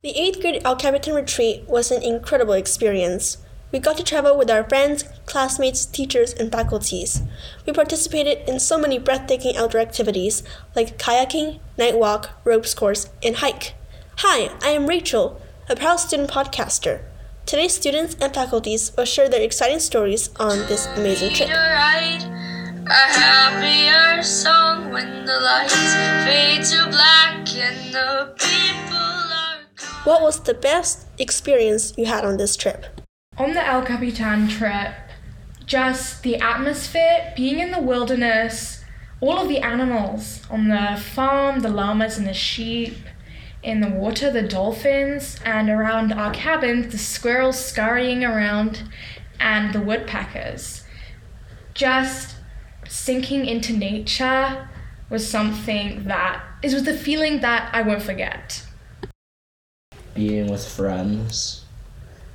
The 8th grade El Capitan retreat was an incredible experience. We got to travel with our friends, classmates, teachers, and faculties. We participated in so many breathtaking outdoor activities like kayaking, night walk, ropes course, and hike. Hi, I am Rachel, a proud student podcaster. Today's students and faculties will share their exciting stories on this amazing trip. What was the best experience you had on this trip? On the El Capitan trip, just the atmosphere, being in the wilderness, all of the animals on the farm, the llamas and the sheep, in the water, the dolphins, and around our cabins, the squirrels scurrying around, and the woodpeckers. Just sinking into nature was something that it was the feeling that I won't forget. Being with friends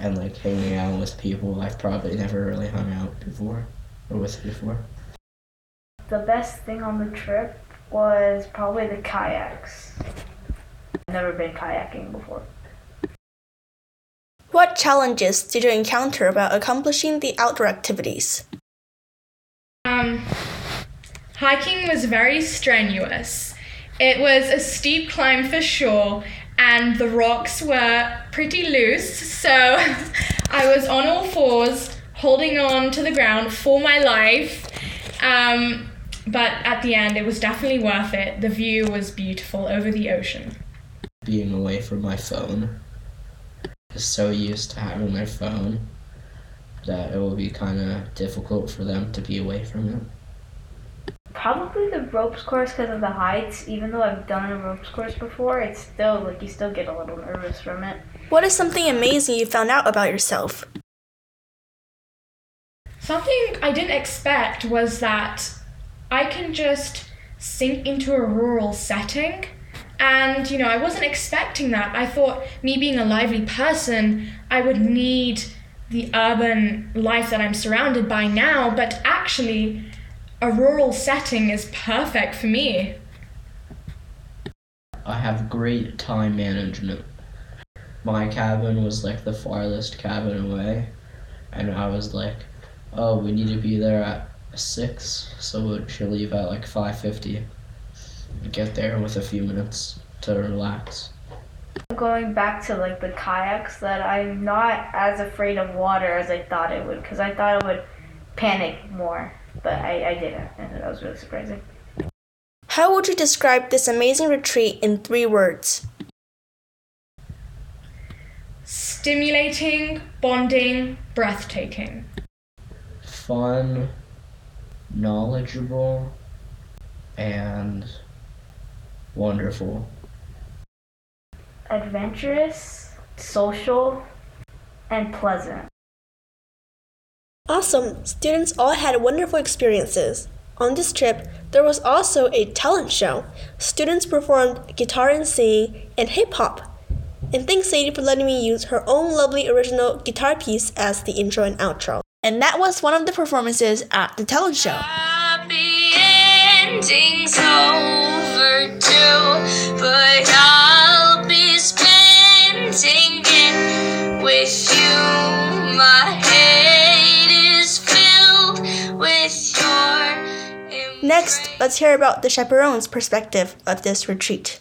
and like hanging out with people I've probably never really hung out before or with before. The best thing on the trip was probably the kayaks. I've never been kayaking before. What challenges did you encounter about accomplishing the outdoor activities? Um, hiking was very strenuous. It was a steep climb for sure, and the rocks were pretty loose, so I was on all fours, holding on to the ground for my life. Um, but at the end, it was definitely worth it. The view was beautiful over the ocean. Being away from my phone. Just so used to having my phone that it will be kind of difficult for them to be away from it. Probably the ropes course because of the heights. Even though I've done a ropes course before, it's still like you still get a little nervous from it. What is something amazing you found out about yourself? Something I didn't expect was that I can just sink into a rural setting. And, you know, I wasn't expecting that. I thought, me being a lively person, I would need the urban life that I'm surrounded by now, but actually, a rural setting is perfect for me. I have great time management. My cabin was like the farthest cabin away, and I was like, "Oh, we need to be there at six, so we should leave at like five fifty. Get there with a few minutes to relax." Going back to like the kayaks, that I'm not as afraid of water as I thought it would, because I thought it would panic more, but I, I didn't, and that was really surprising. How would you describe this amazing retreat in three words? Stimulating, bonding, breathtaking. Fun, knowledgeable, and wonderful. Adventurous, social, and pleasant. Awesome! Students all had wonderful experiences. On this trip, there was also a talent show. Students performed guitar and singing and hip hop. And thanks Sadie for letting me use her own lovely original guitar piece as the intro and outro. And that was one of the performances at the talent show. Happy endings but I'll be spending it with you. Next, let's hear about the chaperone's perspective of this retreat.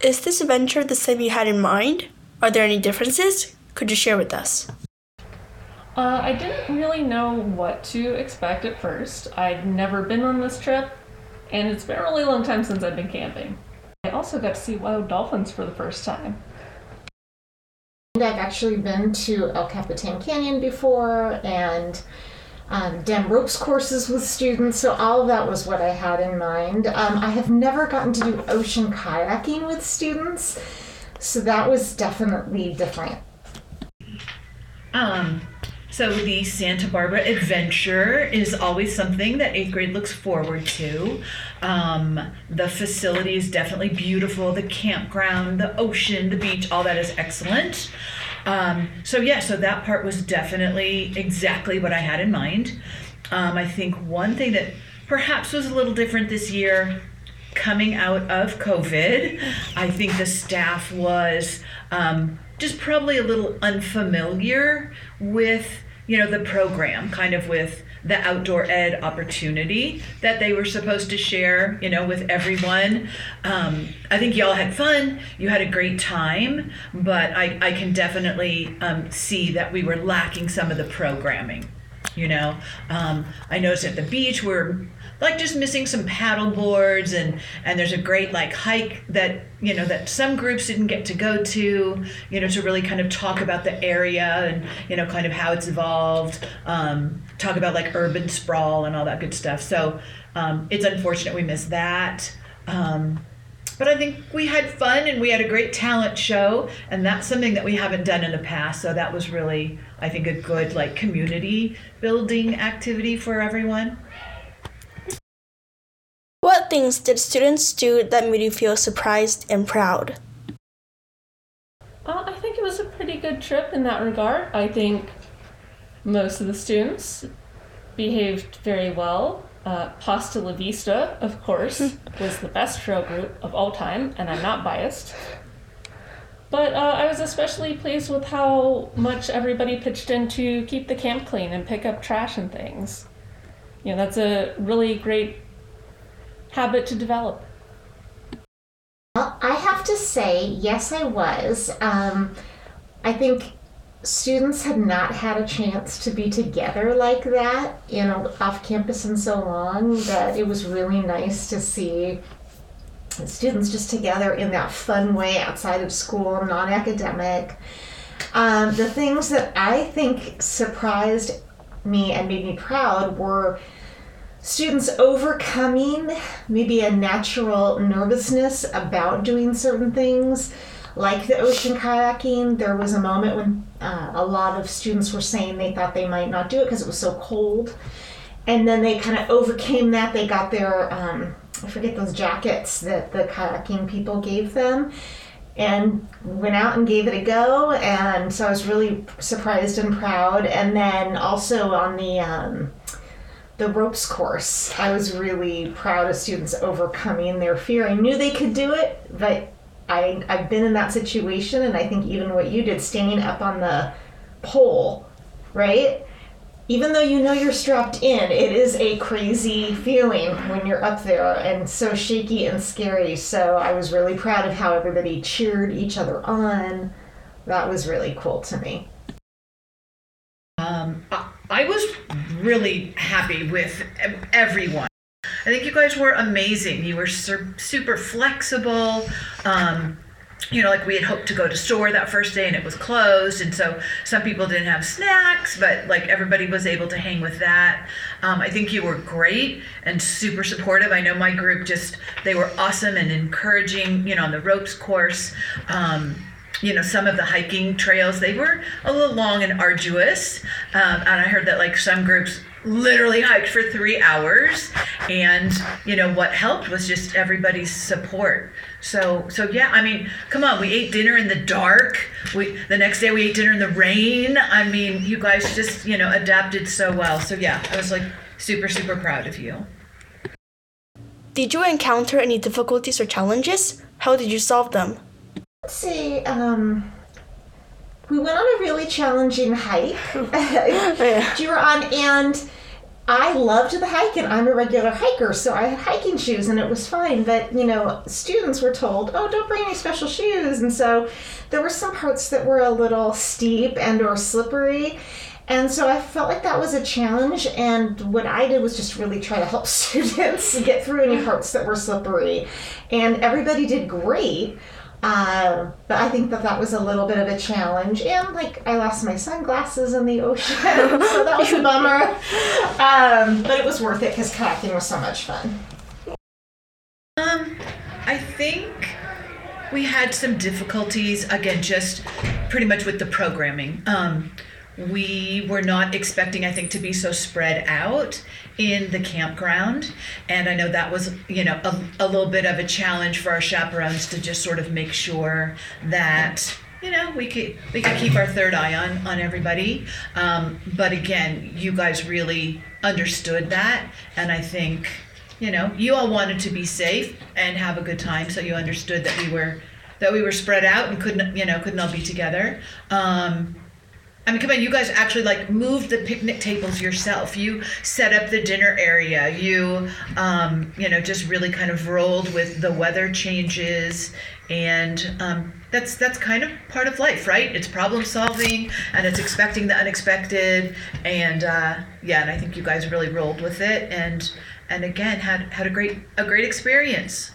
Is this adventure the same you had in mind? Are there any differences? Could you share with us? Uh, I didn't really know what to expect at first. I'd never been on this trip, and it's been a really long time since I've been camping. I also got to see wild dolphins for the first time. And I've actually been to El Capitan Canyon before and um, done ropes courses with students, so all of that was what I had in mind. Um, I have never gotten to do ocean kayaking with students, so that was definitely different. Um, so the Santa Barbara adventure is always something that eighth grade looks forward to. Um, the facility is definitely beautiful. The campground, the ocean, the beach, all that is excellent. Um, so yeah, so that part was definitely exactly what I had in mind. Um, I think one thing that perhaps was a little different this year coming out of COVID, I think the staff was um, just probably a little unfamiliar with, you know, the program, kind of with the outdoor ed opportunity that they were supposed to share, you know, with everyone. Um, I think y'all had fun. You had a great time, but I, I can definitely um, see that we were lacking some of the programming. You know, um, I noticed at the beach we're like just missing some paddle boards and and there's a great like hike that you know that some groups didn't get to go to you know to really kind of talk about the area and you know kind of how it's evolved um, talk about like urban sprawl and all that good stuff. So um, it's unfortunate we missed that. Um, but I think we had fun and we had a great talent show, and that's something that we haven't done in the past. So that was really, I think, a good like community building activity for everyone. What things did students do that made you feel surprised and proud? Uh, I think it was a pretty good trip in that regard. I think most of the students behaved very well. Uh, Pasta La Vista, of course, was the best trail group of all time, and I'm not biased. But uh, I was especially pleased with how much everybody pitched in to keep the camp clean and pick up trash and things. You know, that's a really great habit to develop. Well, I have to say, yes, I was. Um, I think students had not had a chance to be together like that, you know, off campus in so long that it was really nice to see students just together in that fun way outside of school, non academic. Um, the things that I think surprised me and made me proud were students overcoming maybe a natural nervousness about doing certain things like the ocean kayaking there was a moment when uh, a lot of students were saying they thought they might not do it because it was so cold. And then they kind of overcame that. They got their um, i forget those jackets that the kayaking people gave them and went out and gave it a go. And so i was really surprised and proud. And then also on the um, the ropes course, I was really proud of students overcoming their fear. I knew they could do it, but I, I've been in that situation, and I think even what you did, standing up on the pole, right? Even though you know you're strapped in, it is a crazy feeling when you're up there and so shaky and scary. So I was really proud of how everybody cheered each other on. That was really cool to me. Um, I, I was really happy with everyone. I think you guys were amazing. You were sur- super flexible. Um, you know, like we had hoped to go to store that first day and it was closed, and so some people didn't have snacks, but like everybody was able to hang with that. Um, I think you were great and super supportive. I know my group just they were awesome and encouraging. You know, on the ropes course. Um, you know some of the hiking trails they were a little long and arduous um, and i heard that like some groups literally hiked for three hours and you know what helped was just everybody's support so so yeah i mean come on we ate dinner in the dark we the next day we ate dinner in the rain i mean you guys just you know adapted so well so yeah i was like super super proud of you Did you encounter any difficulties or challenges? How did you solve them? Let's see. Um, we went on a really challenging hike. you were on, and I loved the hike, and I'm a regular hiker, so I had hiking shoes, and it was fine. But you know, students were told, "Oh, don't bring any special shoes," and so there were some parts that were a little steep and or slippery. And so I felt like that was a challenge, and what I did was just really try to help students get through any parts that were slippery. And everybody did great. Um, but I think that that was a little bit of a challenge, and like I lost my sunglasses in the ocean, so that was a bummer. Um, but it was worth it because kayaking was so much fun. Um, I think we had some difficulties again, just pretty much with the programming. Um, we were not expecting, I think, to be so spread out in the campground, and I know that was, you know, a, a little bit of a challenge for our chaperones to just sort of make sure that you know we could we could keep our third eye on on everybody. Um, but again you guys really understood that. And i think you know, you all wanted to be safe and have a good time, so you understood that we were that we were spread out and couldn't, you know, couldn't all be together. Um, I mean, come on, you guys actually like moved the picnic tables yourself. You set up the dinner area. You, um, you know, just really kind of rolled with the weather changes, and um, that's that's kind of part of life, right? It's problem solving and it's expecting the unexpected, and uh, yeah, and I think you guys really rolled with it, and and again had had a great a great experience.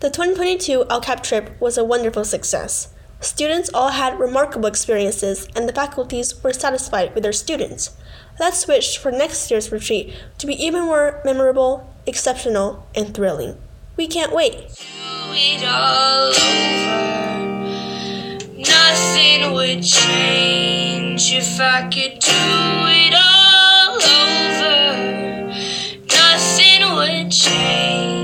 The 2022 El Cap trip was a wonderful success. Students all had remarkable experiences, and the faculties were satisfied with their students. Let's wish for next year's retreat to be even more memorable, exceptional, and thrilling. We can't wait. Nothing would change if I could do it all over. Nothing would change.